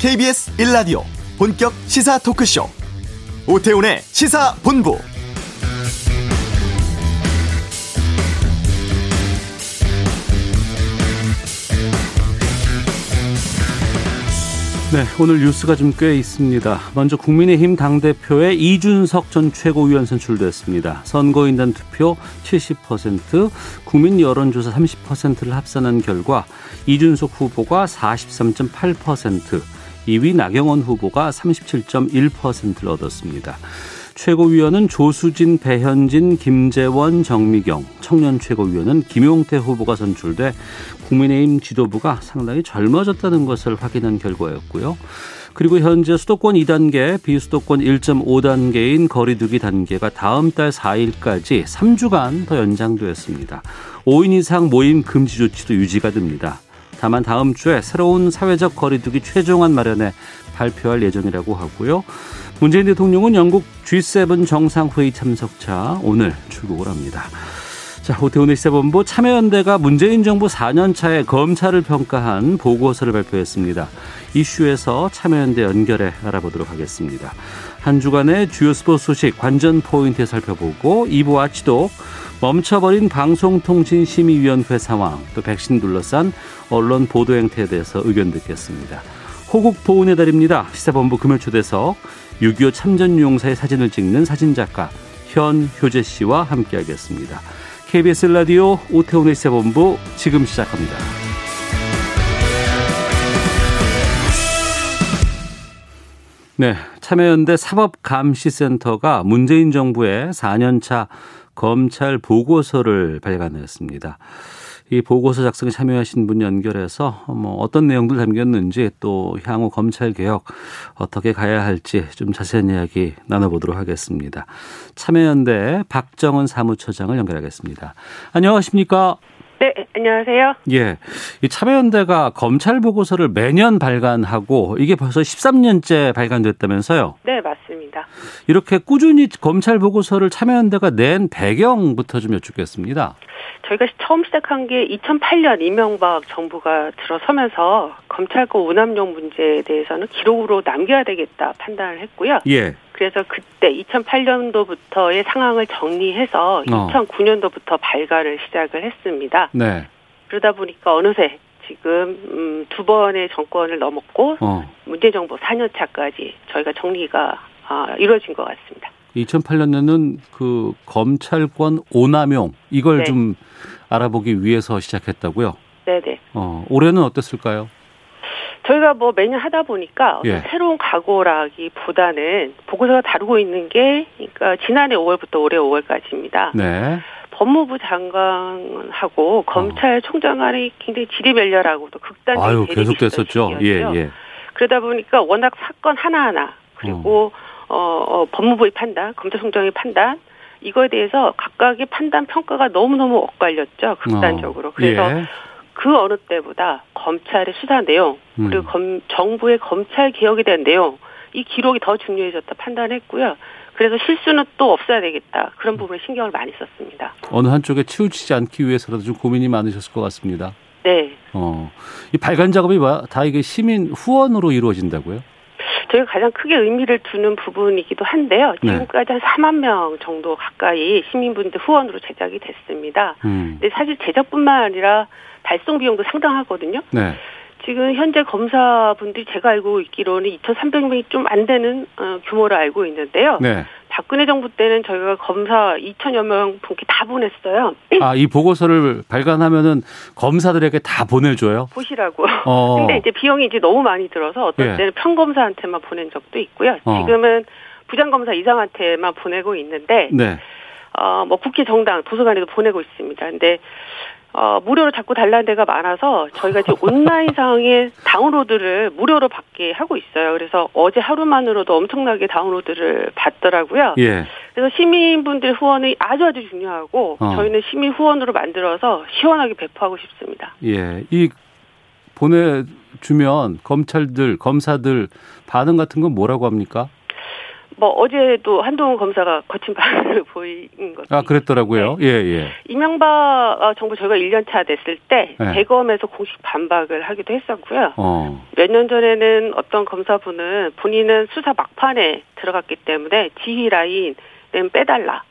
KBS 1라디오 본격 시사 토크쇼 오태훈의 시사본부 네, 오늘 뉴스가 좀 꽤 있습니다. 먼저 국민의힘 당대표의 이준석 전 최고위원 선출됐습니다. 선거인단 투표 70%, 국민 여론조사 30%를 합산한 결과 이준석 후보가 43.8%, 2위 나경원 후보가 37.1%를 얻었습니다. 최고위원은 조수진, 배현진, 김재원, 정미경, 청년 최고위원은 김용태 후보가 선출돼 국민의힘 지도부가 상당히 젊어졌다는 것을 확인한 결과였고요. 그리고 현재 수도권 2단계, 비수도권 1.5단계인 거리두기 단계가 다음 달 4일까지 3주간 더 연장되었습니다. 5인 이상 모임 금지 조치도 유지가 됩니다. 다만 다음 주에 새로운 사회적 거리두기 최종안 마련에 발표할 예정이라고 하고요. 문재인 대통령은 영국 G7 정상회의 참석차 오늘 출국을 합니다. 자, 오태훈의 시사본부 참여연대가 문재인 정부 4년 차에 검찰을 평가한 보고서를 발표했습니다. 이슈에서 참여연대 연결해 알아보도록 하겠습니다. 한 주간의 주요 스포츠 소식 관전 포인트 살펴보고 2부 아치도 멈춰버린 방송통신심의위원회 상황 또 백신 둘러싼 언론 보도 행태에 대해서 의견 듣겠습니다. 호국 보훈의 달입니다. 시사본부 금요초대석 6.25 참전용사의 사진을 찍는 사진작가 현효재 씨와 함께하겠습니다. KBS 라디오 오태훈의 시사본부 지금 시작합니다. 네, 참여연대 사법감시센터가 문재인 정부의 4년차 검찰 보고서를 발간했습니다. 이 보고서 작성에 참여하신 분 연결해서 뭐 어떤 내용들 담겼는지 또 향후 검찰 개혁 어떻게 가야 할지 좀 자세한 이야기 나눠보도록 하겠습니다. 참여연대 박정은 사무처장을 연결하겠습니다. 안녕하십니까? 네, 안녕하세요. 예. 이 참여연대가 검찰 보고서를 매년 발간하고 이게 벌써 13년째 발간됐다면서요? 네, 맞습니다. 이렇게 꾸준히 검찰 보고서를 참여연대가 낸 배경부터 좀 여쭙겠습니다. 저희가 처음 시작한 게 2008년 이명박 정부가 들어서면서 검찰권 운암용 문제에 대해서는 기록으로 남겨야 되겠다 판단을 했고요. 예. 그래서 그때 2008년도부터의 상황을 정리해서 어. 2009년도부터 발간을 시작을 했습니다. 네. 그러다 보니까 어느새 지금 음, 두 번의 정권을 넘었고 어. 문재인 정부 4년 차까지 저희가 정리가 아, 이루어진 것 같습니다. 2008년에는 그 검찰권 오남용 이걸 네. 좀 알아보기 위해서 시작했다고요. 네네. 어, 올해는 어땠을까요? 저희가 뭐 매년 하다 보니까 예. 새로운 각오라기보다는 보고서가 다루고 있는 게 그러니까 지난해 5월부터 올해 5월까지입니다. 네. 법무부 장관하고 검찰총장 간의 굉장히 지리멸렬하고 또 극단적인 아유, 대립이 계속 있었던 됐었죠. 예. 예. 그러다 보니까 워낙 사건 하나하나 그리고 어, 어, 법무부의 판단, 검찰총장의 판단 이거에 대해서 각각의 판단 평가가 너무너무 엇갈렸죠. 극단적으로. 어, 그래서 예. 그 어느 때보다 검찰의 수사 내용 음. 그리고 검, 정부의 검찰 개혁에 대한 내용 이 기록이 더 중요해졌다 판단했고요. 그래서 실수는 또 없어야 되겠다 그런 부분에 신경을 많이 썼습니다. 어느 한쪽에 치우치지 않기 위해서라도 좀 고민이 많으셨을 것 같습니다. 네, 어. 이 발간 작업이 와- 다 이게 시민 후원으로 이루어진다고요? 저희가 가장 크게 의미를 두는 부분이기도 한데요. 네. 지금까지 한 4만 명 정도 가까이 시민분들 후원으로 제작이 됐습니다. 음. 근데 사실 제작뿐만 아니라 발송 비용도 상당하거든요. 네. 지금 현재 검사분들이 제가 알고 있기로는 2,300명이 좀 안 되는 어, 규모로 알고 있는데요. 네. 박근혜 정부 때는 저희가 검사 2천여 명 분께 다 보냈어요. 아, 이 보고서를 발간하면은 검사들에게 다 보내줘요? 보시라고. 어. 근데 이제 비용이 이제 너무 많이 들어서 어떤 예. 때는 평검사한테만 보낸 적도 있고요. 어. 지금은 부장검사 이상한테만 보내고 있는데, 네. 어, 뭐 국회 정당, 도서관에도 보내고 있습니다. 근데, 어, 무료로 자꾸 달라는 데가 많아서 저희가 지금 온라인상의 다운로드를 무료로 받게 하고 있어요. 그래서 어제 하루만으로도 엄청나게 다운로드를 받더라고요. 예. 그래서 시민분들 후원이 아주 아주 중요하고 어. 저희는 시민 후원으로 만들어서 시원하게 배포하고 싶습니다. 예. 이 보내주면 검찰들, 검사들 반응 같은 건 뭐라고 합니까? 뭐 어제도 한동훈 검사가 거친 반응을 보인 것. 아 그랬더라고요. 네. 예 예. 이명박 어, 정부 저희가 1년 차 됐을 때 네. 대검에서 공식 반박을 하기도 했었고요. 어. 몇 년 전에는 어떤 검사분은 본인은 수사 막판에 들어갔기 때문에 지휘 라인은 빼달라.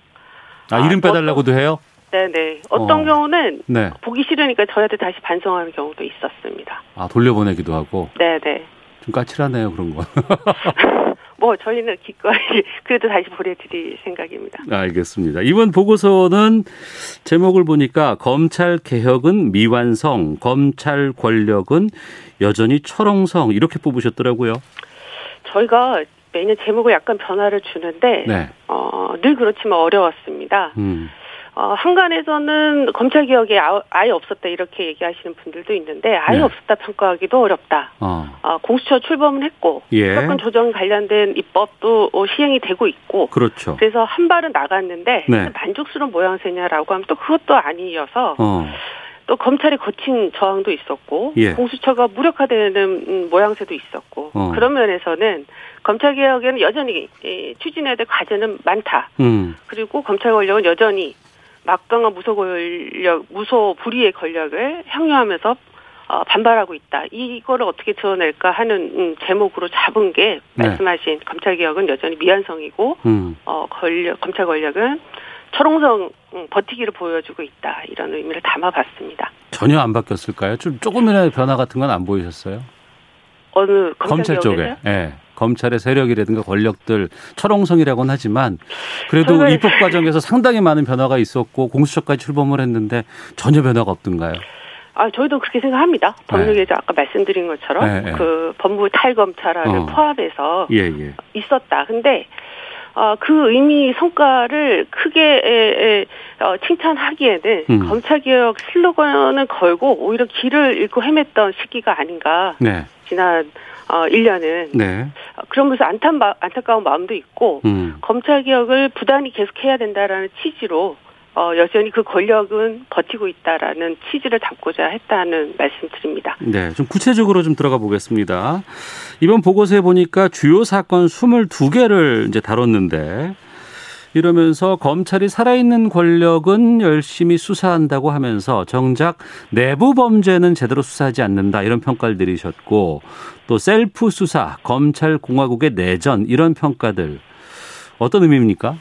아 이름 아, 빼달라고도 해요? 네네. 어떤 어. 경우는 네. 보기 싫으니까 저희한테 다시 반성하는 경우도 있었습니다. 아 돌려보내기도 하고. 네네. 좀 까칠하네요 그런 거. 뭐 저희는 기꺼이 그래도 다시 보내드릴 생각입니다. 알겠습니다. 이번 보고서는 제목을 보니까 검찰 개혁은 미완성, 검찰 권력은 여전히 철옹성 이렇게 뽑으셨더라고요. 저희가 매년 제목을 약간 변화를 주는데 네. 어, 늘 그렇지만 어려웠습니다. 음. 어, 한간에서는 검찰 개혁이 아예 없었다 이렇게 얘기하시는 분들도 있는데 아예 네. 없었다 평가하기도 어렵다. 어. 어, 공수처 출범은 했고 예. 사건 조정 관련된 입법도 어, 시행이 되고 있고 그렇죠. 그래서 한 발은 나갔는데 네. 만족스러운 모양새냐라고 하면 또 그것도 아니어서 어. 또 검찰의 거친 저항도 있었고 예. 공수처가 무력화되는 음, 모양새도 있었고 어. 그런 면에서는 검찰 개혁에는 여전히 추진해야 될 과제는 많다. 음. 그리고 검찰 권력은 여전히 막강한 무소 권력, 무소 불의의 권력을 향유하면서 어, 반발하고 있다. 이거를 어떻게 드러낼까 하는 음, 제목으로 잡은 게 네. 말씀하신 검찰 개혁은 여전히 미완성이고 음. 어, 권력 검찰 권력은 철옹성 음, 버티기를 보여주고 있다. 이런 의미를 담아봤습니다. 전혀 안 바뀌었을까요? 좀 조금이라도 변화 같은 건 안 보이셨어요? 어느 검찰, 검찰 쪽에? 예. 네. 검찰의 세력이라든가 권력들 철옹성이라고는 하지만 그래도 입법 과정에서 상당히 많은 변화가 있었고 공수처까지 출범을 했는데 전혀 변화가 없던가요? 아, 저희도 그렇게 생각합니다. 법률계좌 네. 아까 말씀드린 것처럼 네, 네. 그 법무 탈검찰화를 어. 포함해서 예, 예. 있었다. 근데 어, 그 의미 성과를 크게 에, 에, 어, 칭찬하기에는 음. 검찰개혁 슬로건을 걸고 오히려 길을 잃고 헤맸던 시기가 아닌가. 네. 지난 어 1년은 네. 어, 그러면서 안탄 안타까운 마음도 있고 음. 검찰 개혁을 부단히 계속해야 된다라는 취지로 어, 여전히 그 권력은 버티고 있다라는 취지를 담고자 했다는 말씀드립니다. 네, 좀 구체적으로 좀 들어가 보겠습니다. 이번 보고서에 보니까 주요 사건 22개를 이제 다뤘는데 이러면서 검찰이 살아있는 권력은 열심히 수사한다고 하면서 정작 내부 범죄는 제대로 수사하지 않는다 이런 평가를 내리셨고 또 셀프 수사, 검찰 공화국의 내전 이런 평가들 어떤 의미입니까?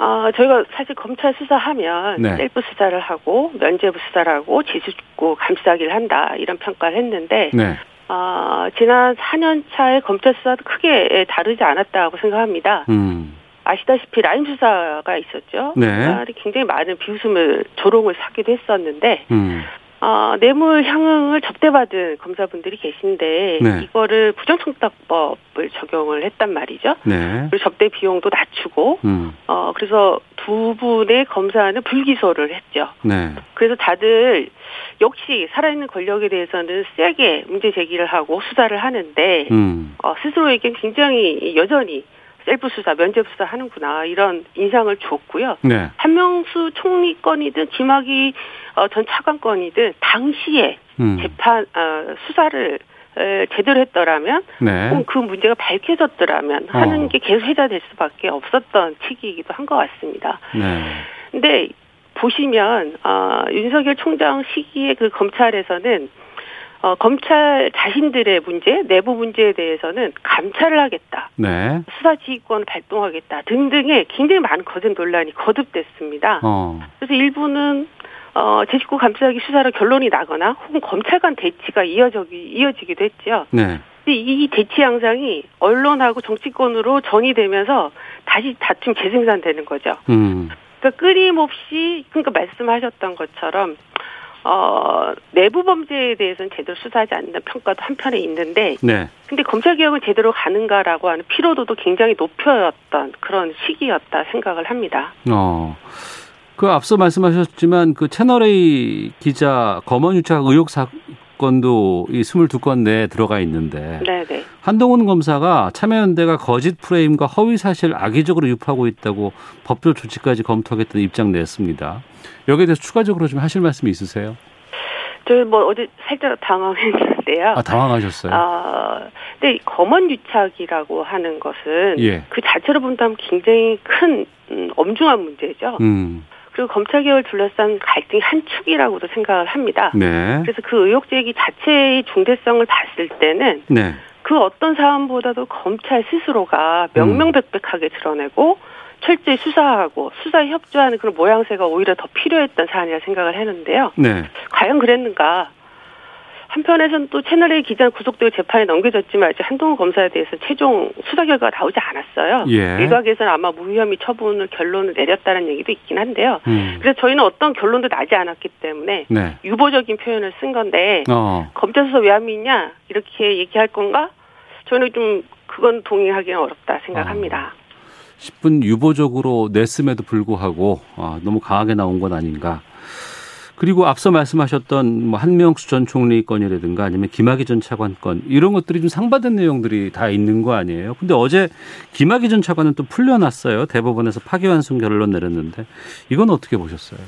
아, 저희가 사실 검찰 수사하면 네. 셀프 수사를 하고 면죄부 수사를 하고 제 식구 감싸기를 한다 이런 평가를 했는데 네. 아, 지난 4년 차의 검찰 수사도 크게 다르지 않았다고 생각합니다. 음. 아시다시피 라임 수사가 있었죠. 네. 굉장히 많은 비웃음을 조롱을 사기도 했었는데 음. 어, 뇌물 향응을 접대받은 검사분들이 계신데 네. 이거를 부정청탁법을 적용을 했단 말이죠. 네. 그리고 접대 비용도 낮추고 음. 어 그래서 두 분의 검사는 불기소를 했죠. 네. 그래서 다들 역시 살아있는 권력에 대해서는 세게 문제 제기를 하고 수사를 하는데 음. 어, 스스로에겐 굉장히 여전히 셀프 수사, 면접 수사 하는구나 이런 인상을 줬고요. 네. 한명수 총리 건이든 김학의 어, 전 차관 건이든 당시에 음. 재판 어, 수사를 에, 제대로 했더라면 네. 그 문제가 밝혀졌더라면 어. 하는 게 계속 회자될 수밖에 없었던 시기이기도 한 것 같습니다. 네. 근데 보시면 어, 윤석열 총장 시기에 그 검찰에서는 어, 검찰 자신들의 문제, 내부 문제에 대해서는 감찰을 하겠다. 네. 수사 지휘권 발동하겠다 등등의 굉장히 많은 거짓 논란이 거듭됐습니다. 어. 그래서 일부는 어, 제19 감찰기 수사로 결론이 나거나 혹은 검찰 간 대치가 이어지기, 이어지기도 했죠. 네. 근데 이 대치 양상이 언론하고 정치권으로 전이 되면서 다시 다툼 재생산되는 거죠. 음. 그러니까 끊임없이 그러니까 말씀하셨던 것처럼 어, 내부 범죄에 대해서는 제대로 수사하지 않는다는 평가도 한편에 있는데, 네. 근데 검찰 개혁은 제대로 가는가라고 하는 피로도도 굉장히 높여였던 그런 시기였다 생각을 합니다. 어. 그 앞서 말씀하셨지만 그 채널 A 기자 검언 유착 의혹 사 건도 이 22건 내에 들어가 있는데 네네. 한동훈 검사가 참여연대가 거짓 프레임과 허위 사실 악의적으로 유포하고 있다고 법조 조치까지 검토하겠다는 입장 냈습니다. 여기에 대해서 추가적으로 좀 하실 말씀이 있으세요? 저희 뭐 어제 살짝 당황했는데요. 아, 당황하셨어요? 아, 근데 검언 유착이라고 하는 것은 예. 그 자체로 본다면 굉장히 큰 음, 엄중한 문제죠. 음. 그리고 검찰 개혁을 둘러싼 갈등이 한 축이라고도 생각을 합니다. 네. 그래서 그 의혹 제기 자체의 중대성을 봤을 때는 네. 그 어떤 사안보다도 검찰 스스로가 음. 명명백백하게 드러내고 철저히 수사하고 수사에 협조하는 그런 모양새가 오히려 더 필요했던 사안이라 생각을 했는데요. 네. 과연 그랬는가? 한편에서는 또 채널A 기자 구속되고 재판에 넘겨졌지만 아직 한동훈 검사에 대해서 최종 수사 결과가 나오지 않았어요. 예. 일각에서는 아마 무혐의 처분을 결론을 내렸다는 얘기도 있긴 한데요. 음. 그래서 저희는 어떤 결론도 나지 않았기 때문에 네. 유보적인 표현을 쓴 건데 어. 검찰 수사 왜 안 믿냐 이렇게 얘기할 건가? 저는 좀 그건 동의하기는 어렵다 생각합니다. 10분 유보적으로 냈음에도 불구하고 아, 너무 강하게 나온 건 아닌가. 그리고 앞서 말씀하셨던 뭐 한명수 전 총리 건이라든가 아니면 김학의 전 차관 건 이런 것들이 좀 상반된 내용들이 다 있는 거 아니에요? 근데 어제 김학의 전 차관은 또 풀려났어요. 대법원에서 파기환송 결론 내렸는데 이건 어떻게 보셨어요?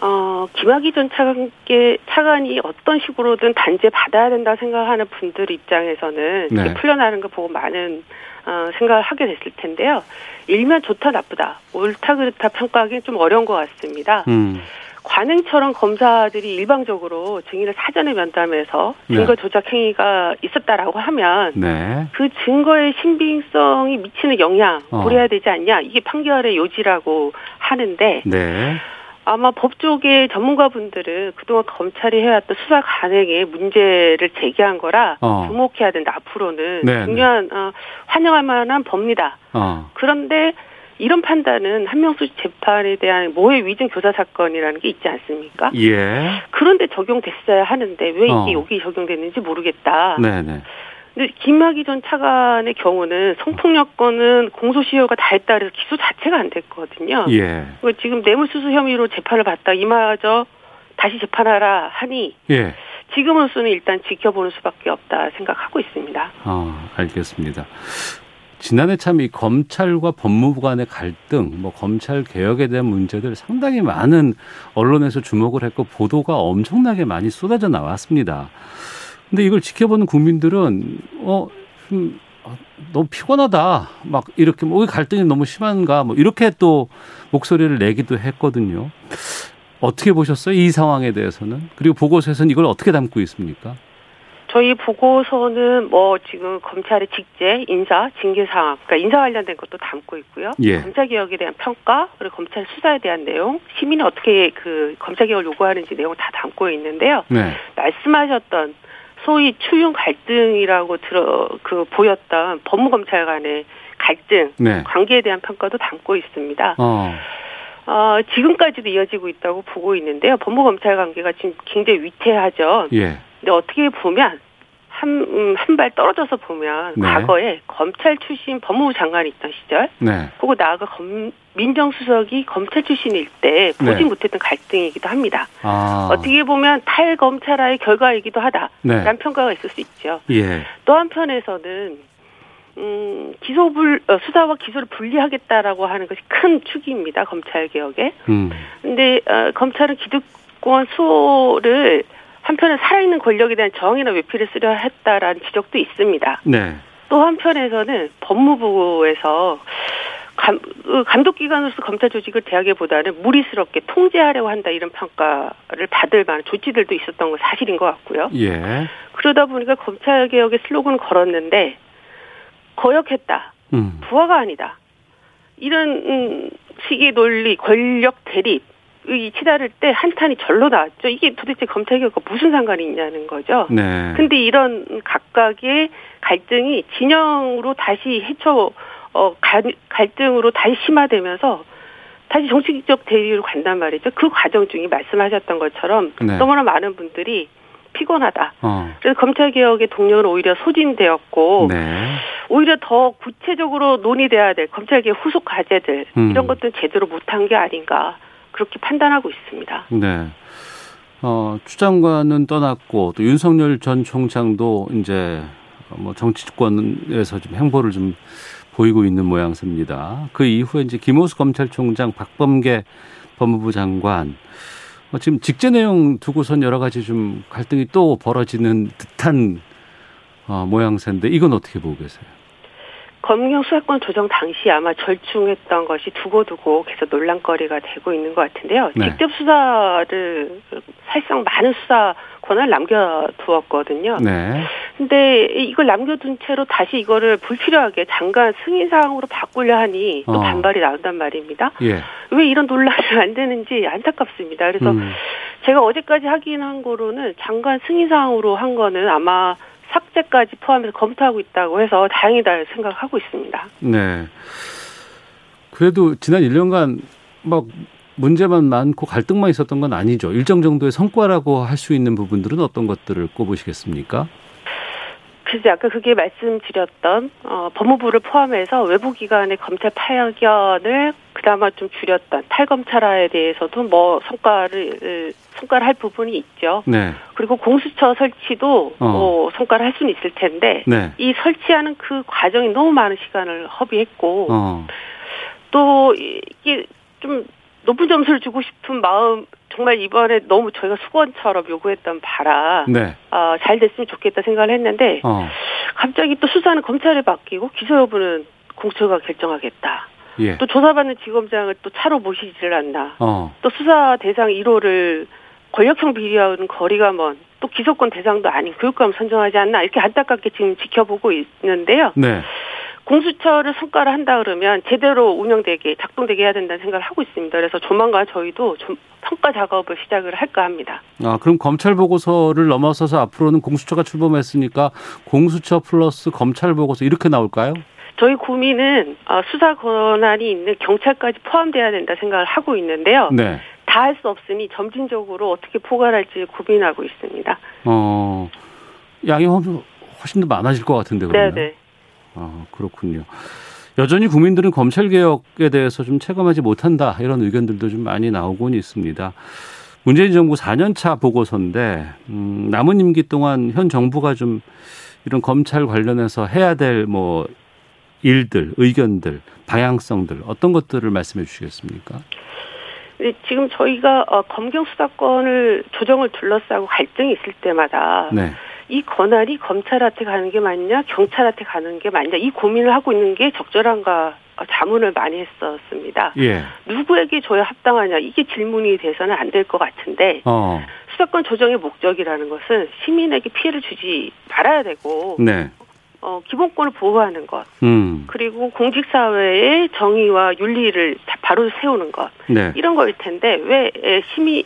어, 김학의 전 차관께 차관이 어떤 식으로든 단죄 받아야 된다 생각하는 분들 입장에서는 네. 풀려나는 거 보고 많은 어, 생각을 하게 됐을 텐데요. 일면 좋다 나쁘다 옳다 그렇다 평가하기는 좀 어려운 것 같습니다. 음. 관행처럼 검사들이 일방적으로 증인을 사전에 면담해서 네. 증거 조작 행위가 있었다라고 하면 네. 그 증거의 신빙성이 미치는 영향 어. 고려해야 되지 않냐 이게 판결의 요지라고 하는데 네. 아마 법조계 전문가분들은 그동안 검찰이 해왔던 수사 관행에 문제를 제기한 거라 어. 주목해야 된다 앞으로는 네, 중요한 어, 환영할 만한 법니다. 어. 그런데 이런 판단은 한명수 재판에 대한 모해 위증 교사 사건이라는 게 있지 않습니까? 예. 그런데 적용됐어야 하는데 왜 이게 어. 여기 적용됐는지 모르겠다. 네, 네. 근데 김학의 전 차관의 경우는 성폭력건은 공소시효가 다 했다 그래서 기소 자체가 안 됐거든요. 예. 그 지금 뇌물수수 혐의로 재판을 받다 이마저 다시 재판하라 하니 예. 지금으로서는 일단 지켜보는 수밖에 없다 생각하고 있습니다. 아, 알겠습니다. 지난해 참 이 검찰과 법무부 간의 갈등, 뭐 검찰 개혁에 대한 문제들 상당히 많은 언론에서 주목을 했고 보도가 엄청나게 많이 쏟아져 나왔습니다. 근데 이걸 지켜보는 국민들은 어, 좀 아, 너무 피곤하다. 막 이렇게 뭐 갈등이 너무 심한가 뭐 이렇게 또 목소리를 내기도 했거든요. 어떻게 보셨어요? 이 상황에 대해서는? 그리고 보고서에서는 이걸 어떻게 담고 있습니까? 저희 보고서는 뭐 지금 검찰의 직제, 인사, 징계 사항, 그러니까 인사 관련된 것도 담고 있고요. 예. 검찰 개혁에 대한 평가, 그리고 검찰 수사에 대한 내용, 시민이 어떻게 그 검찰 개혁을 요구하는지 내용 다 담고 있는데요. 네. 말씀하셨던 소위 추윤 갈등이라고 들어 그 보였던 법무검찰 간의 갈등, 네. 관계에 대한 평가도 담고 있습니다. 어. 어, 지금까지도 이어지고 있다고 보고 있는데요. 법무검찰 관계가 지금 굉장히 위태하죠. 예. 근데 어떻게 보면 한, 음, 한발 떨어져서 보면 네. 과거에 검찰 출신 법무부 장관이 있던 시절, 네. 그리고 나아가 검, 민정수석이 검찰 출신일 때 보지 네. 못했던 갈등이기도 합니다. 아. 어떻게 보면 탈검찰화의 결과이기도 하다라는 네. 평가가 있을 수 있죠. 예. 또 한편에서는 음, 기소불 어, 수사와 기소를 분리하겠다라고 하는 것이 큰 축입니다. 검찰 개혁에. 음. 근데 어, 검찰은 기득권 수호를 한편에 살아있는 권력에 대한 저항이나 외피를 쓰려 했다라는 지적도 있습니다. 네. 또 한편에서는 법무부에서 감, 어, 감독기관으로서 검찰 조직을 대하기보다는 무리스럽게 통제하려고 한다 이런 평가를 받을 만한 조치들도 있었던 건 사실인 것 같고요. 예. 그러다 보니까 검찰 개혁의 슬로건을 걸었는데 거역했다, 음. 부하가 아니다 이런 음, 식의 논리, 권력 대립 이 치달을 때 한탄이 절로 나왔죠. 이게 도대체 검찰 개혁과 무슨 상관이 있냐는 거죠. 네. 근데 이런 각각의 갈등이 진영으로 다시 해쳐 어 가- 갈등으로 다시 심화되면서 다시 정치적 대립으로 간단 말이죠. 그 과정 중에 말씀하셨던 것처럼 네. 너무나 많은 분들이 피곤하다. 어. 그래서 검찰 개혁의 동력은 오히려 소진되었고 네. 오히려 더 구체적으로 논의돼야 될 검찰 개혁 후속 과제들 음. 이런 것들은 제대로 못한 게 아닌가 그렇게 판단하고 있습니다. 네. 어, 추 장관은 떠났고 또 윤석열 전 총장도 이제 뭐 정치권에서 좀 행보를 좀 보이고 있는 모양새입니다. 그 이후에 이제 김호수 검찰총장, 박범계 법무부 장관 어, 지금 직제 내용 두고선 여러 가지 좀 갈등이 또 벌어지는 듯한 어, 모양새인데 이건 어떻게 보고 계세요? 검경 수사권 조정 당시 아마 절충했던 것이 두고두고 계속 논란거리가 되고 있는 것 같은데요. 네. 직접 수사를 사실상 많은 수사 권한을 남겨두었거든요. 네. 근데 이걸 남겨둔 채로 다시 이거를 불필요하게 장관 승인 사항으로 바꾸려 하니 또 어. 반발이 나온단 말입니다. 예. 왜 이런 논란이 안 되는지 안타깝습니다. 그래서 음. 제가 어제까지 확인한 거로는 장관 승인 사항으로 한 거는 아마 삭제까지 포함해서 검토하고 있다고 해서 다행이다 생각하고 있습니다. 네. 그래도 지난 1년간 막 문제만 많고 갈등만 있었던 건 아니죠. 일정 정도의 성과라고 할 수 있는 부분들은 어떤 것들을 꼽으시겠습니까? 그래서 아까 그게 말씀드렸던 어, 법무부를 포함해서 외부 기관의 검찰 파견을 그나마 좀 줄였던 탈검찰화에 대해서도 뭐 성과를 성과를 할 부분이 있죠. 네. 그리고 공수처 설치도 어. 뭐 성과를 할 수는 있을 텐데 네. 이 설치하는 그 과정이 너무 많은 시간을 허비했고 어. 또 이게 좀 높은 점수를 주고 싶은 마음 정말 이번에 너무 저희가 수건처럼 요구했던 바라 네. 어, 잘 됐으면 좋겠다 생각을 했는데 어. 갑자기 또 수사는 검찰에 맡기고 기소 여부는 공처가 결정하겠다. 예. 또 조사받는 지검장을 또 차로 모시지를 않나. 어. 또 수사 대상 1호를 권력형 비리와는 거리가 먼 또 기소권 대상도 아닌 교육감 선정하지 않나 이렇게 안타깝게 지금 지켜보고 있는데요. 네. 공수처를 성과를 한다 그러면 제대로 운영되게 작동되게 해야 된다는 생각을 하고 있습니다. 그래서 조만간 저희도 좀 평가 작업을 시작을 할까 합니다. 아, 그럼 검찰 보고서를 넘어서서 앞으로는 공수처가 출범했으니까 공수처 플러스 검찰 보고서 이렇게 나올까요? 저희 고민은 어, 수사 권한이 있는 경찰까지 포함돼야 된다 생각을 하고 있는데요. 네. 다 할 수 없으니 점진적으로 어떻게 포괄할지 고민하고 있습니다. 어. 양이 훨- 훨씬 더 많아질 것 같은데 그러면. 네네. 아, 그렇군요. 여전히 국민들은 검찰 개혁에 대해서 좀 체감하지 못한다 이런 의견들도 좀 많이 나오곤 있습니다. 문재인 정부 4년차 보고서인데 음, 남은 임기 동안 현 정부가 좀 이런 검찰 관련해서 해야 될 뭐 일들, 의견들, 방향성들 어떤 것들을 말씀해 주시겠습니까? 지금 저희가 어, 검경 수사권을 조정을 둘러싸고 갈등이 있을 때마다 네. 이 권한이 검찰한테 가는 게 맞냐, 경찰한테 가는 게 맞냐 이 고민을 하고 있는 게 적절한가 어, 자문을 많이 했었습니다. 예. 누구에게 줘야 합당하냐 이게 질문이 돼서는 안 될 것 같은데 어. 수사권 조정의 목적이라는 것은 시민에게 피해를 주지 말아야 되고 네. 어, 기본권을 보호하는 것 음. 그리고 공직사회의 정의와 윤리를 다 바로 세우는 것 네. 이런 거일 텐데 왜 에, 심의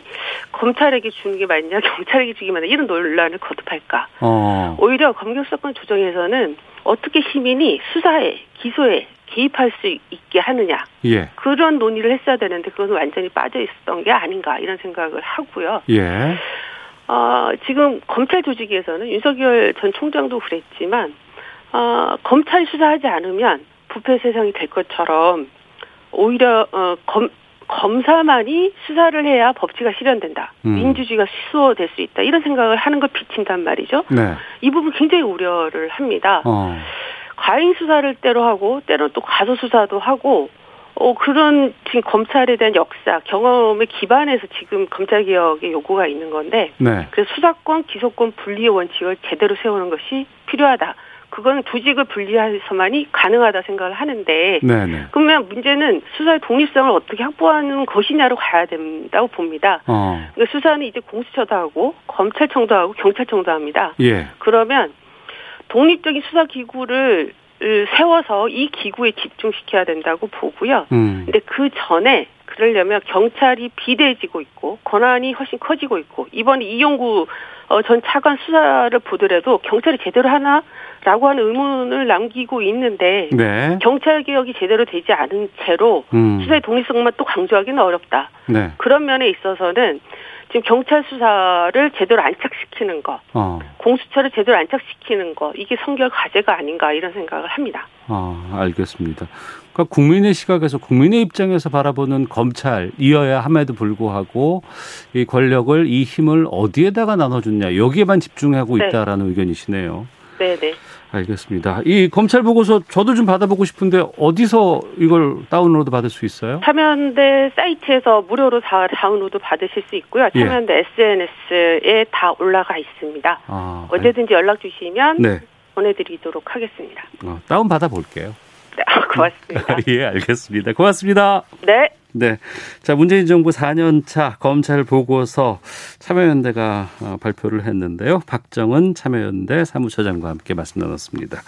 검찰에게 주는 게 맞냐 경찰에게 주기 맞냐 이런 논란을 거듭할까 어. 오히려 검경수사권 조정에서는 어떻게 시민이 수사에 기소에 개입할 수 있게 하느냐 예. 그런 논의를 했어야 되는데 그건 완전히 빠져 있었던 게 아닌가 이런 생각을 하고요. 예. 어, 지금 검찰 조직에서는 윤석열 전 총장도 그랬지만 어, 검찰이 수사하지 않으면 부패 세상이 될 것처럼 오히려 어, 검 검사만이 수사를 해야 법치가 실현된다. 음. 민주주의가 수호될 수 있다. 이런 생각을 하는 걸 비친단 말이죠. 네. 이 부분 굉장히 우려를 합니다. 어. 과잉 수사를 때로 하고 때로 또 가소 수사도 하고 어 그런 지금 검찰에 대한 역사 경험에 기반해서 지금 검찰 개혁의 요구가 있는 건데 네. 그래서 수사권 기소권 분리의 원칙을 제대로 세우는 것이 필요하다. 그건 조직을 분리해서만이 가능하다 생각을 하는데 네, 네. 그러면 문제는 수사의 독립성을 어떻게 확보하는 것이냐로 가야 된다고 봅니다. 어. 그러니까 수사는 이제 공수처도 하고 검찰청도 하고 경찰청도 합니다. 예. 그러면 독립적인 수사 기구를 세워서 이 기구에 집중시켜야 된다고 보고요. 음. 근데 그 전에 그러려면 경찰이 비대해지고 있고 권한이 훨씬 커지고 있고 이번에 이용구 어, 전 차관 수사를 보더라도 경찰이 제대로 하나 라고 하는 의문을 남기고 있는데 네. 경찰 개혁이 제대로 되지 않은 채로 음. 수사의 독립성만 또 강조하기는 어렵다. 네. 그런 면에 있어서는 지금 경찰 수사를 제대로 안착시키는 것, 어. 공수처를 제대로 안착시키는 것 이게 성결 과제가 아닌가 이런 생각을 합니다. 아, 알겠습니다. 그러니까 국민의 시각에서 국민의 입장에서 바라보는 검찰이어야 함에도 불구하고 이 권력을 이 힘을 어디에다가 나눠줬냐 여기에만 집중하고 네. 있다라는 의견이시네요. 네, 네. 알겠습니다. 이 검찰 보고서 저도 좀 받아보고 싶은데 어디서 이걸 다운로드 받을 수 있어요? 참여연대 사이트에서 무료로 다 다운로드 받으실 수 있고요. 예. 참여연대 SNS에 다 올라가 있습니다. 아, 언제든지 연락 주시면 네. 보내드리도록 하겠습니다. 어, 다운 받아 볼게요. 네, 고맙습니다. 예, 알겠습니다. 고맙습니다. 네. 네. 자, 문재인 정부 4년 차 검찰 보고서 참여연대가 어, 발표를 했는데요. 박정은 참여연대 사무처장과 함께 말씀 나눴습니다.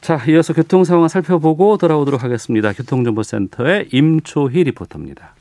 자, 이어서 교통 상황 살펴보고 돌아오도록 하겠습니다. 교통정보센터의 임초희 리포터입니다.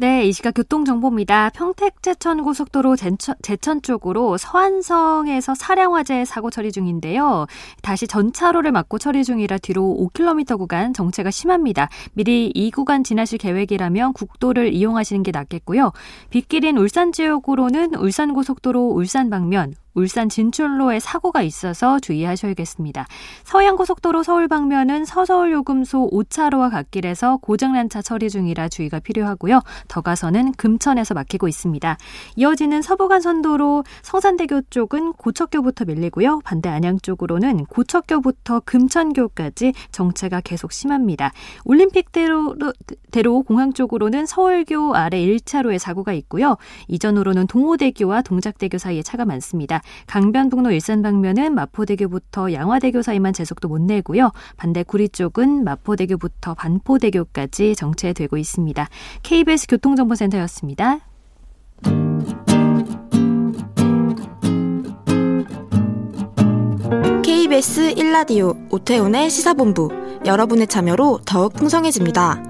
네, 이 시각 교통정보입니다. 평택 제천 고속도로 제천, 제천 쪽으로 서안성에서 사량화재 사고 처리 중인데요. 다시 전차로를 막고 처리 중이라 뒤로 5km 구간 정체가 심합니다. 미리 이 구간 지나실 계획이라면 국도를 이용하시는 게 낫겠고요. 빗길인 울산 지역으로는 울산 고속도로 울산 방면 울산 진출로에 사고가 있어서 주의하셔야겠습니다. 서해안고속도로 서울 방면은 서서울 요금소 5차로와 갓길에서 고장난 차 처리 중이라 주의가 필요하고요. 더 가서는 금천에서 막히고 있습니다. 이어지는 서부간선도로 성산대교 쪽은 고척교부터 밀리고요. 반대 안양 쪽으로는 고척교부터 금천교까지 정체가 계속 심합니다. 올림픽대로 대로 공항 쪽으로는 서울교 아래 1차로에 사고가 있고요. 이전으로는 동호대교와 동작대교 사이에 차가 많습니다. 강변북로 일산 방면은 마포대교부터 양화대교 사이만 제속도 못 내고요. 반대 구리 쪽은 마포대교부터 반포대교까지 정체되고 있습니다. KBS 교통정보센터였습니다. KBS 1라디오 오태훈의 시사본부 여러분의 참여로 더욱 풍성해집니다.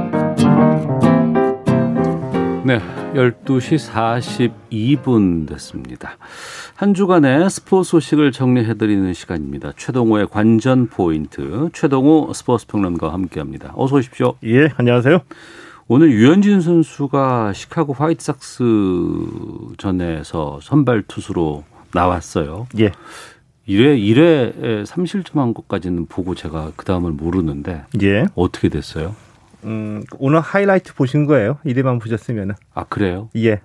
네. 12시 42분 됐습니다. 한 주간의 스포츠 소식을 정리해드리는 시간입니다. 최동호의 관전 포인트, 최동호 스포츠 평론가와 함께합니다. 어서 오십시오. 예, 안녕하세요. 오늘 유현진 선수가 시카고 화이트삭스 전에서 선발 투수로 나왔어요. 예. 1회 1회 3실점한 것까지는 보고 제가 그 다음을 모르는데 예. 어떻게 됐어요? 음, 오늘 하이라이트 보신 거예요. 이래만 보셨으면은. 아 그래요? 예.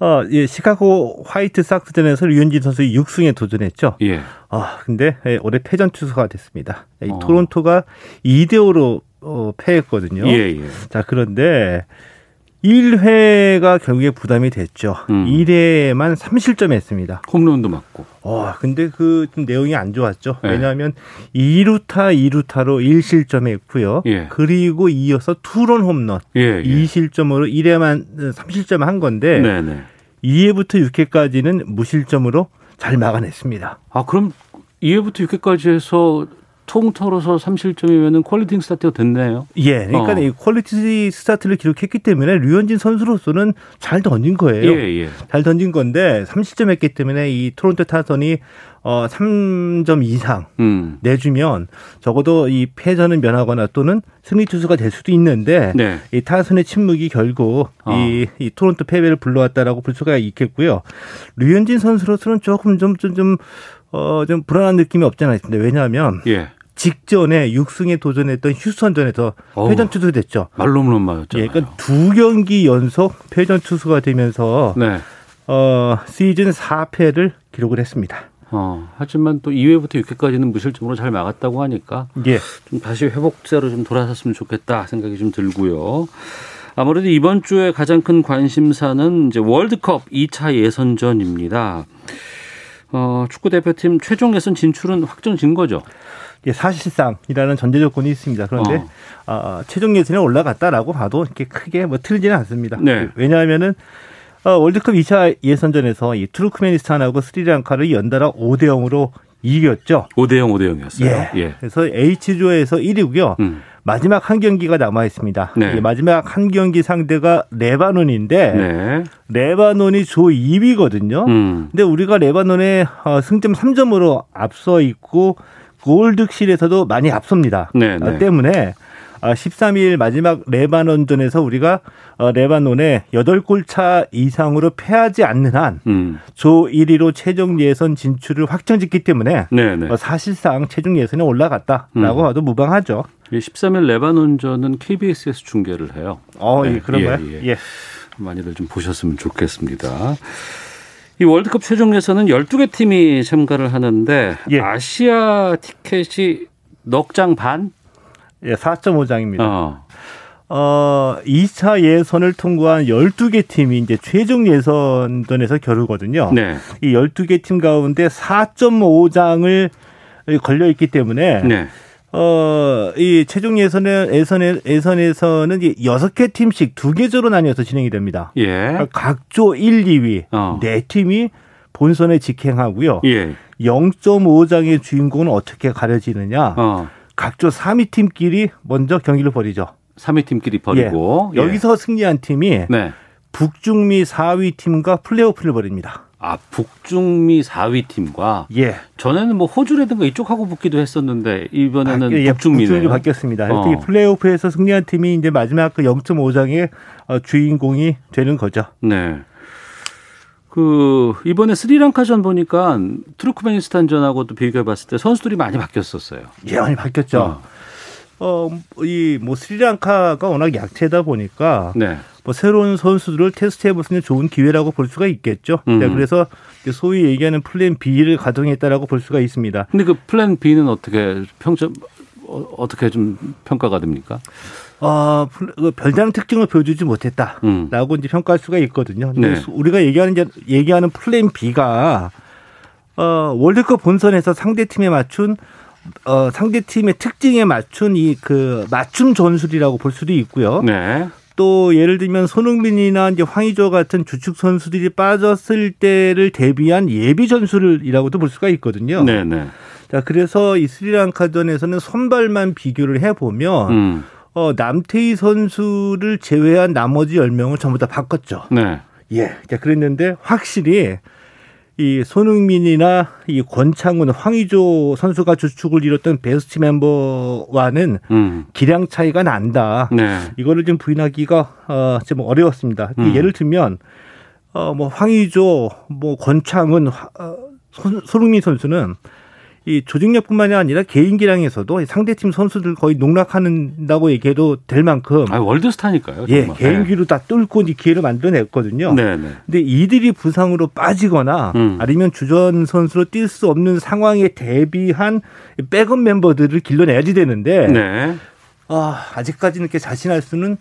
어, 예, 시카고 화이트 삭스전에서 류현진 선수 6승에 도전했죠. 예. 아, 근데 예, 올해 패전 투수가 됐습니다. 이 어. 토론토가 2대 5로 어, 패했거든요. 예, 예. 자, 그런데 1회가 결국에 부담이 됐죠. 음. 1회만 3실점 했습니다. 홈런도 맞고. 어, 근데 그 좀 내용이 안 좋았죠. 네. 왜냐하면 2루타 2루타로 1실점했고요. 예. 그리고 이어서 투런 홈런 예, 예. 2실점으로 1회만 3실점 한 건데 네, 네. 2회부터 6회까지는 무실점으로 잘 막아냈습니다. 아 그럼 2회부터 6회까지 해서 통틀어서 3실점이면은 퀄리티 스타트가 됐네요. 예, 그러니까 어. 이 퀄리티 스타트를 기록했기 때문에 류현진 선수로서는 잘 던진 거예요. 예, 예. 잘 던진 건데 3실점 했기 때문에 이 토론토 타선이 어 3점 이상 음. 내주면 적어도 이 패전은 면하거나 또는 승리 투수가 될 수도 있는데 네. 이 타선의 침묵이 결국 어. 이, 이 토론토 패배를 불러왔다라고 볼 수가 있겠고요. 류현진 선수로서는 조금 좀 좀 좀 어, 좀 불안한 느낌이 없지 않아 있습니다. 왜냐하면 예. 직전에 6승에 도전했던 휴스턴전에서 어우. 패전 투수 됐죠. 말로만 맞았잖아요. 예, 그러니까 두 경기 연속 패전 투수가 되면서 네. 어, 시즌 4패를 기록을 했습니다. 어, 하지만 또 2회부터 6회까지는 무실점으로 잘 막았다고 하니까 예. 좀 다시 회복세로 좀 돌아섰으면 좋겠다 생각이 좀 들고요. 아무래도 이번 주에 가장 큰 관심사는 이제 월드컵 2차 예선전입니다. 어, 축구 대표팀 최종 예선 진출은 확정진 거죠. 예, 사실상이라는 전제 조건이 있습니다. 그런데 어. 아, 최종 예선에 올라갔다라고 봐도 이렇게 크게 뭐 틀리지는 않습니다. 네. 왜냐하면은 어, 월드컵 2차 예선전에서 이 투르크메니스탄하고 스리랑카를 연달아 5대 0으로 이겼죠. 5대 0, 5대 0이었어요. 예. 예. 그래서 H조에서 1위고요. 음. 마지막 한 경기가 남아 있습니다. 네. 이 마지막 한 경기 상대가 레바논인데 네. 레바논이 조 2위거든요. 음. 근데 우리가 레바논에 어, 승점 3점으로 앞서 있고 골 득실에서도 많이 앞섭니다. 네, 네. 어, 때문에 아, 13일 마지막 레바논전에서 우리가 어, 레바논에 8골 차 이상으로 패하지 않는 한 음. 조 1위로 최종 예선 진출을 확정짓기 때문에 네, 네. 어, 사실상 최종 예선에 올라갔다라고 음. 봐도 무방하죠. 이 13일 레바논전은 KBS에서 중계를 해요. 어, 네, 예, 그런가요? 예, 예. 예. 많이들 좀 보셨으면 좋겠습니다. 이 월드컵 최종 예선은 12개 팀이 참가를 하는데 예. 아시아 티켓이 넉 장 반? 예, 4.5장입니다. 어. 어, 2차 예선을 통과한 12개 팀이 이제 최종 예선전에서 겨루거든요. 네. 이 12개 팀 가운데 4.5장을 걸려 있기 때문에 네. 어, 이 최종 예선에 예선에 예선에서는 이 6개 팀씩 두 계조로 나뉘어서 진행이 됩니다. 예. 각조 1, 2위 어. 네 팀이 본선에 직행하고요. 예. 0.5장의 주인공은 어떻게 가려지느냐? 어. 각조 3위 팀끼리 먼저 경기를 벌이죠. 3위 팀끼리 벌이고 예. 여기서 승리한 팀이 네. 북중미 4위 팀과 플레이오프를 벌입니다. 아, 북중미 4위 팀과 예. 전에는 뭐 호주라든가 이쪽하고 붙기도 했었는데 이번에는 바- 예. 북중미로 바뀌었습니다. 어. 특히 플레이오프에서 승리한 팀이 이제 마지막 그 0.5장의 어, 주인공이 되는 거죠. 네. 그 이번에 스리랑카전 보니까 투르크메니스탄전하고도 비교해 봤을 때 선수들이 많이 바뀌었었어요. 예, 많이 바뀌었죠. 어, 이뭐 스리랑카가 워낙 약체다 보니까 네. 뭐 새로운 선수들을 테스트해 볼 수 있는 좋은 기회라고 볼 수가 있겠죠. 음. 네, 그래서 소위 얘기하는 플랜 B를 가동했다라고 볼 수가 있습니다. 근데 그 플랜 B는 어떻게 평점 어, 어떻게 좀 평가가 됩니까? 어, 플- 그 별다른 특징을 보여주지 못했다라고 음. 이제 평가할 수가 있거든요. 네. 수- 우리가 얘기하는 이제 얘기하는 플랜 B가 어, 월드컵 본선에서 상대 팀에 맞춘 어, 상대 팀의 특징에 맞춘 이 그 맞춤 전술이라고 볼 수도 있고요. 네. 또 예를 들면 손흥민이나 이제 황의조 같은 주축 선수들이 빠졌을 때를 대비한 예비 전술이라고도 볼 수가 있거든요. 네, 네. 자, 그래서 이 스리랑카전에서는 선발만 비교를 해 보면 음. 어, 남태희 선수를 제외한 나머지 10명을 전부 다 바꿨죠. 네. 예. 자, 그랬는데 확실히 이 손흥민이나 이 권창훈, 황의조 선수가 주축을 이뤘던 베스트 멤버와는 음. 기량 차이가 난다. 네. 이거를 좀 부인하기가 어, 좀 어려웠습니다. 음. 예를 들면 어, 뭐 황의조, 뭐 권창훈, 화- 어, 손, 손흥민 선수는 이 조직력뿐만이 아니라 개인 기량에서도 상대팀 선수들 거의 농락한다고 얘기해도 될 만큼 아, 월드스타니까요. 예, 정말. 개인기로 다 뚫고 이 기회를 만들어냈거든요. 네, 네. 근데 이들이 부상으로 빠지거나 음. 아니면 주전 선수로 뛸 수 없는 상황에 대비한 백업 멤버들을 길러내야지 되는데 네. 아, 아직까지는 이렇게 자신할 수는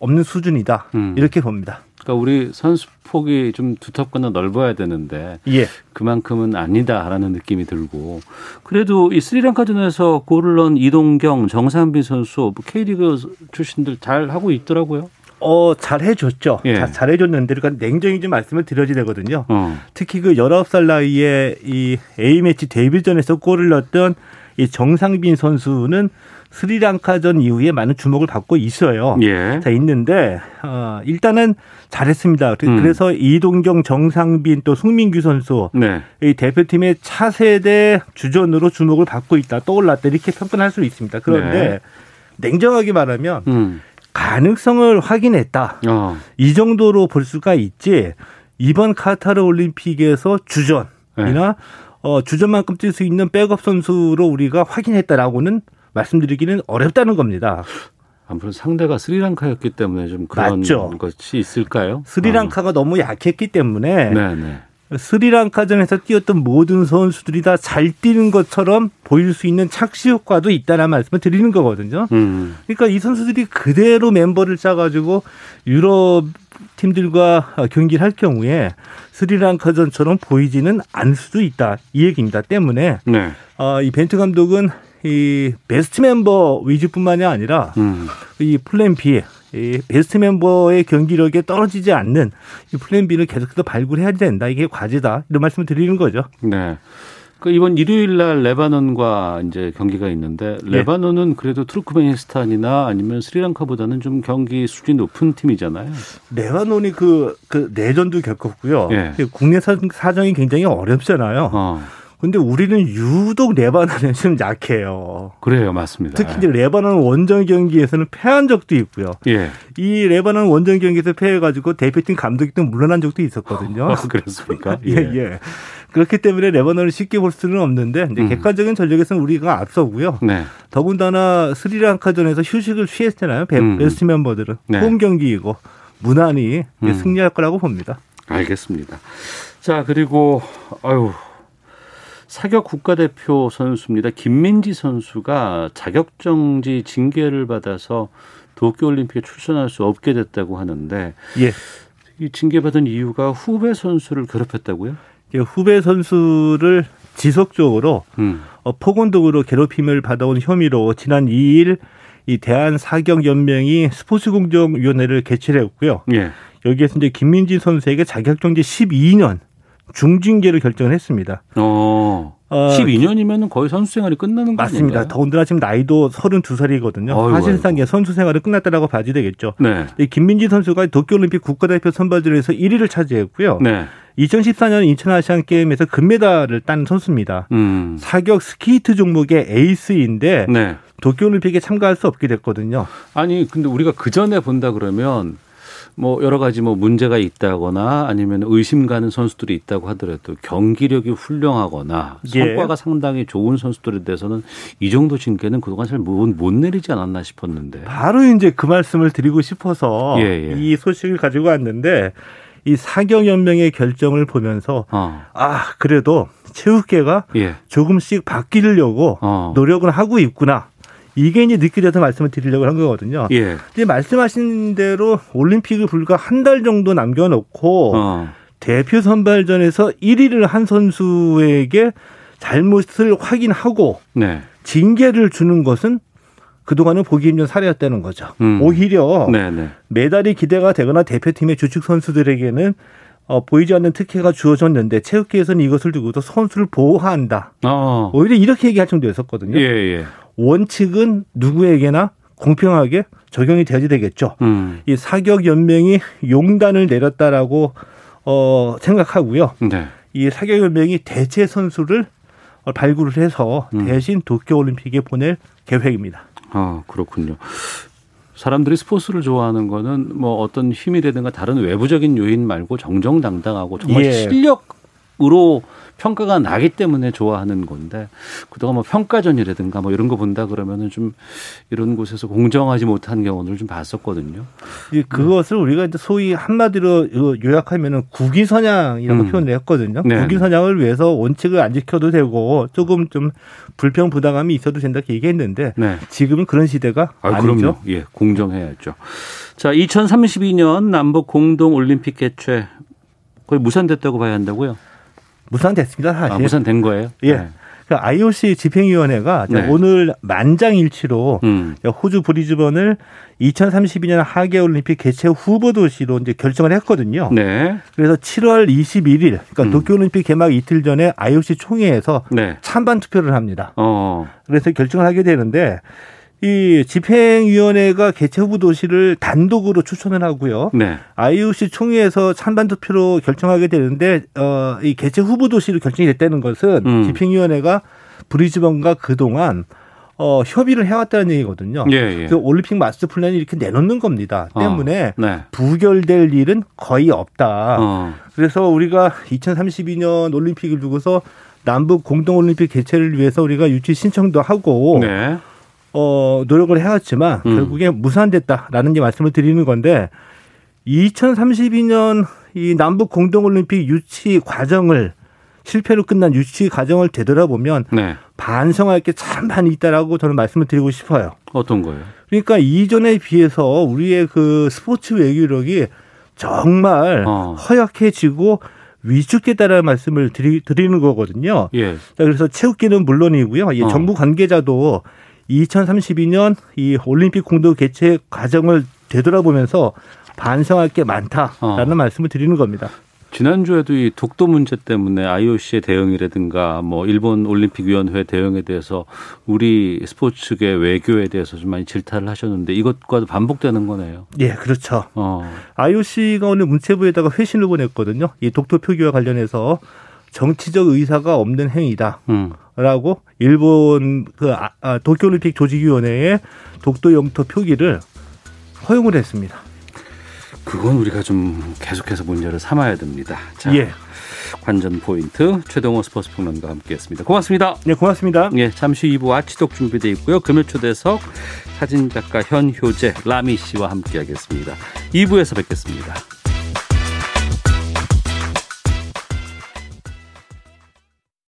없는 수준이다. 음. 이렇게 봅니다. 그러니까 우리 선수 폭이 좀 두텁거나 넓어야 되는데 예. 그만큼은 아니다라는 느낌이 들고 그래도 이 스리랑카전에서 골을 넣은 이동경, 정상빈 선수 뭐 K리그 출신들 잘 하고 있더라고요. 어, 잘 해줬죠. 예. 자- 잘 해줬는데, 그러니까 냉정히 좀 말씀을 드려야 되거든요. 어. 특히 그 19살 나이에 이 A매치 데뷔전에서 골을 넣었던 이 정상빈 선수는 스리랑카전 이후에 많은 주목을 받고 있어요. 예. 자, 있는데, 어, 일단은 잘했습니다. 그- 음. 그래서 이동경, 정상빈 또 송민규 선수 네. 이 대표팀의 차세대 주전으로 주목을 받고 있다, 떠올랐다, 이렇게 평가할 수 있습니다. 그런데 냉정하게 말하면 음. 가능성을 확인했다. 어. 이 정도로 볼 수가 있지, 이번 카타르 올림픽에서 주전이나 네. 어, 주전만큼 뛸 수 있는 백업 선수로 우리가 확인했다라고는 말씀드리기는 어렵다는 겁니다. 아무튼 상대가 스리랑카였기 때문에 좀 그런 맞죠. 것이 있을까요? 스리랑카가 너무 약했기 때문에 어. 네, 네. 스리랑카전에서 뛰었던 모든 선수들이 다 잘 뛰는 것처럼 보일 수 있는 착시 효과도 있다는 말씀을 드리는 거거든요. 음. 그러니까 이 선수들이 그대로 멤버를 짜가지고 유럽 팀들과 경기를 할 경우에 스리랑카전처럼 보이지는 않을 수도 있다. 이 얘기입니다. 때문에 네. 어, 이 벤투 감독은 이 베스트 멤버 위주뿐만이 아니라 음. 이 플랜 B, 이 베스트 멤버의 경기력에 떨어지지 않는 이 플랜 B를 계속해서 발굴해야 된다. 이게 과제다. 이런 말씀을 드리는 거죠. 네. 그 이번 일요일 날 레바논과 이제 경기가 있는데 예. 레바논은 그래도 투르크메니스탄이나 아니면 스리랑카보다는 좀 경기 수준이 높은 팀이잖아요. 레바논이 그, 그 내전도 겪었고요. 예. 국내 사- 사정이 굉장히 어렵잖아요. 어. 근데 우리는 유독 레바논에 좀 약해요. 그래요, 맞습니다. 특히 이제 레바논 원정 경기에서는 패한 적도 있고요. 예. 이 레바논 원정 경기에서 패해가지고 대표팀 감독이 또 물러난 적도 있었거든요. 어, 그렇습니까? 예, 예. 그렇기 때문에 레바논을 쉽게 볼 수는 없는데 이제 음. 객관적인 전력에서는 우리가 앞서고요. 네. 더군다나 스리랑카전에서 휴식을 취했잖아요. 베- 음. 베스트 멤버들은 네. 홈 경기이고 무난히 음. 승리할 거라고 봅니다. 알겠습니다. 자, 그리고 아유. 사격 국가대표 선수입니다. 김민지 선수가 자격정지 징계를 받아서 도쿄올림픽에 출전할 수 없게 됐다고 하는데 예. 이 징계받은 이유가 후배 선수를 괴롭혔다고요? 예, 후배 선수를 지속적으로 음. 어, 폭언독으로 괴롭힘을 받아온 혐의로 지난 2일 이 대한 사격 연맹이 스포츠공정위원회를 개최를 했고요. 예. 여기에서 이제 김민지 선수에게 자격정지 12년 중징계를 결정을 했습니다. 어. 어, 12년이면 거의 선수 생활이 끝나는 거 맞습니다. 더군다나 지금 나이도 32살이거든요. 아이고, 사실상 이제 선수 생활은 끝났다라고 봐도 되겠죠. 네. 이 김민지 선수가 도쿄올림픽 국가대표 선발전에서 1위를 차지했고요. 네. 2014년 인천 아시안 게임에서 금메달을 딴 선수입니다. 음. 사격 스키트 종목의 에이스인데 네. 도쿄올림픽에 참가할 수 없게 됐거든요. 아니 근데 우리가 그 전에 본다 그러면 뭐 여러 가지 뭐 문제가 있다거나 아니면 의심 가는 선수들이 있다고 하더라도 경기력이 훌륭하거나 예. 성과가 상당히 좋은 선수들에 대해서는 이 정도 징계는 그동안 잘못 내리지 않았나 싶었는데. 바로 이제 그 말씀을 드리고 싶어서 예, 예. 이 소식을 가지고 왔는데 이 사격연맹의 결정을 보면서 어. 아 그래도 체육계가 예. 조금씩 바뀌려고 어. 노력은 하고 있구나. 이게 이제 느껴져서 말씀을 드리려고 한 거거든요. 예. 이제 말씀하신 대로 올림픽을 불과 한 달 정도 남겨놓고 어. 대표 선발전에서 1위를 한 선수에게 잘못을 확인하고 네. 징계를 주는 것은 그동안은 보기 힘든 사례였다는 거죠. 음. 오히려 네, 네. 메달이 기대가 되거나 대표팀의 주축 선수들에게는 어, 보이지 않는 특혜가 주어졌는데 체육계에서는 이것을 두고도 선수를 보호한다. 어. 오히려 이렇게 얘기할 정도였었거든요. 예, 예. 원칙은 누구에게나 공평하게 적용이 돼야지 되겠죠. 음. 이 사격 연맹이 용단을 내렸다라고 어, 생각하고요. 네. 이 사격 연맹이 대체 선수를 어, 발굴을 해서 음. 대신 도쿄 올림픽에 보낼 계획입니다. 아, 그렇군요. 사람들이 스포츠를 좋아하는 거는 뭐 어떤 힘이 되든가 다른 외부적인 요인 말고 정정당당하고 정말 예. 실력으로 평가가 나기 때문에 좋아하는 건데 그동안 뭐 평가전이라든가 뭐 이런 거 본다 그러면은 좀 이런 곳에서 공정하지 못한 경우를 좀 봤었거든요. 이 그것을 우리가 이제 소위 한마디로 요- 요약하면은 국위 선양이라고 음. 표현을 했거든요. 네. 국위 선양을 위해서 원칙을 안 지켜도 되고 조금 좀 불평 부당함이 있어도 된다 이렇게 얘기했는데 네. 지금은 그런 시대가 아, 아, 니죠 그럼요. 예, 공정해야죠. 자, 2032년 남북 공동 올림픽 개최 거의 무산됐다고 봐야 한다고요? 무산됐습니다 사실. 아, 무산된 거예요? 예. 네. 그 IOC 집행위원회가 네. 오늘 만장일치로 음. 호주 브리즈번을 2032년 하계 올림픽 개최 후보 도시로 이제 결정을 했거든요. 네. 그래서 7월 21일, 그러니까 음. 도쿄 올림픽 개막 이틀 전에 IOC 총회에서 네. 찬반 투표를 합니다. 어. 그래서 결정을 하게 되는데 이 집행위원회가 개최 후보 도시를 단독으로 추천을 하고요. 네. IOC 총회에서 찬반 투표로 결정하게 되는데 어, 이 개최 후보 도시로 결정이 됐다는 것은 음. 집행위원회가 브리즈번과 그동안 어, 협의를 해왔다는 얘기거든요. 예, 예. 그래서 올림픽 마스터 플랜이 이렇게 내놓는 겁니다. 어, 때문에 네. 부결될 일은 거의 없다. 어. 그래서 우리가 2032년 올림픽을 두고서 남북 공동 올림픽 개최를 위해서 우리가 유치 신청도 하고 네. 어, 노력을 해왔지만 음. 결국에 무산됐다라는 이 말씀을 드리는 건데 2032년 이 남북 공동 올림픽 유치 과정을 실패로 끝난 유치 과정을 되돌아보면 네. 반성할 게 참 많이 있다라고 저는 말씀을 드리고 싶어요. 어떤 거예요? 그러니까 이전에 비해서 우리의 그 스포츠 외교력이 정말 어. 허약해지고 위축됐다라는 말씀을 드리, 드리는 거거든요. 예. 자, 그래서 체육계는 물론이고요. 이 어. 정부 관계자도 2032년 이 올림픽 공동 개최 과정을 되돌아보면서 반성할 게 많다라는 어. 말씀을 드리는 겁니다. 지난주에도 이 독도 문제 때문에 IOC의 대응이라든가 뭐 일본 올림픽 위원회 대응에 대해서 우리 스포츠계 외교에 대해서 좀 많이 질타를 하셨는데 이것과도 반복되는 거네요. 예, 그렇죠. 어. IOC가 오늘 문체부에다가 회신을 보냈거든요. 이 독도 표기와 관련해서 정치적 의사가 없는 행위다. 음. 라고 일본 그 아, 아, 도쿄올림픽 조직위원회의 독도 영토 표기를 허용을 했습니다. 그건 우리가 좀 계속해서 문제를 삼아야 됩니다. 자, 예. 관전 포인트 최동호 스포츠 평론가와 함께했습니다. 고맙습니다. 네, 고맙습니다. 예, 잠시 후 2부 아치독 준비되어 있고요. 금요 초대석 사진 작가 현효재 라미 씨와 함께하겠습니다. 2부에서 뵙겠습니다.